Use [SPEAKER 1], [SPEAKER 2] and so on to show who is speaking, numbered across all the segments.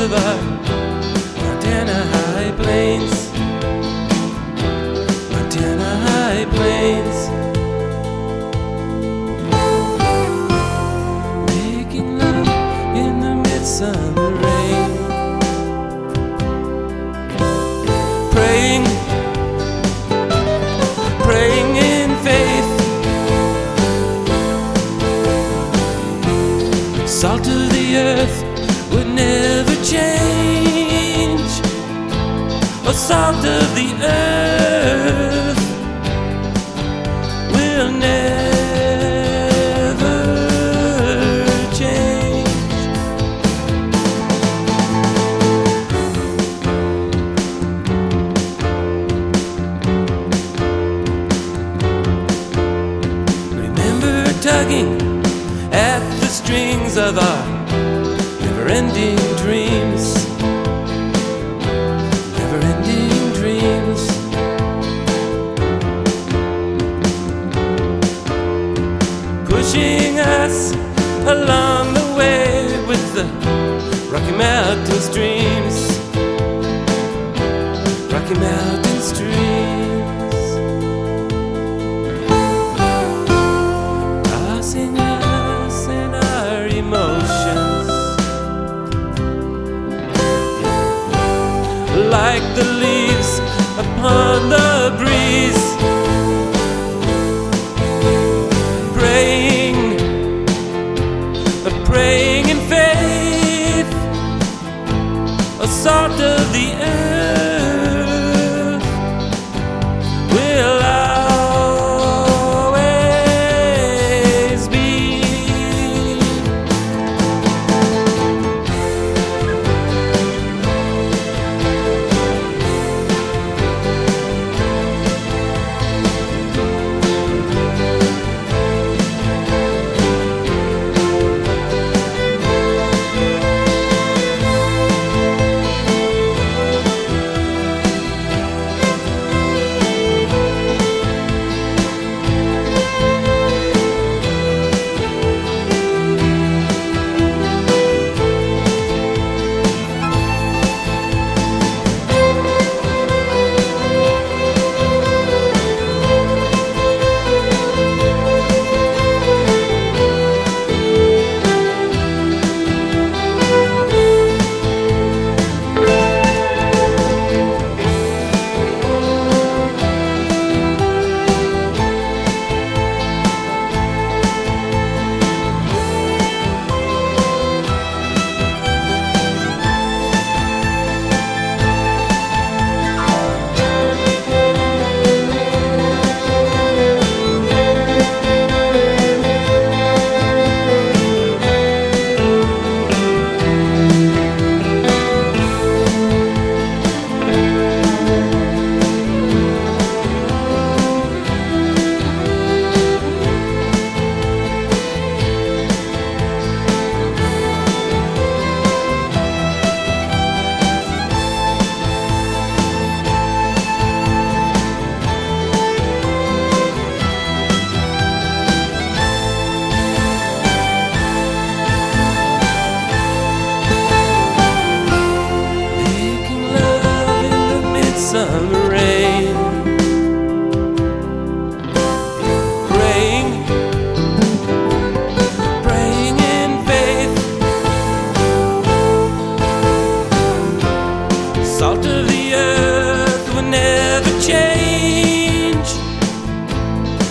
[SPEAKER 1] our Montana high plains. Montana high plains. Making love in the midsummer rain. Praying, praying in faith. Salt of the earth Oh, salt of the earth will never change. Remember tugging at the strings of our never ending dreams. Along salt of the earth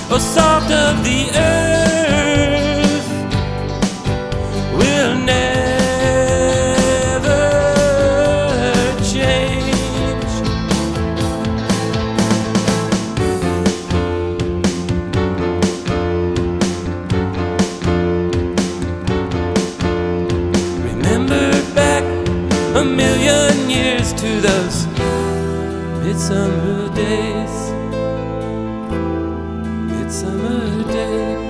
[SPEAKER 1] Oh, salt of the earth will never change. Remember back a million years to those midsummer days. Midsummer days.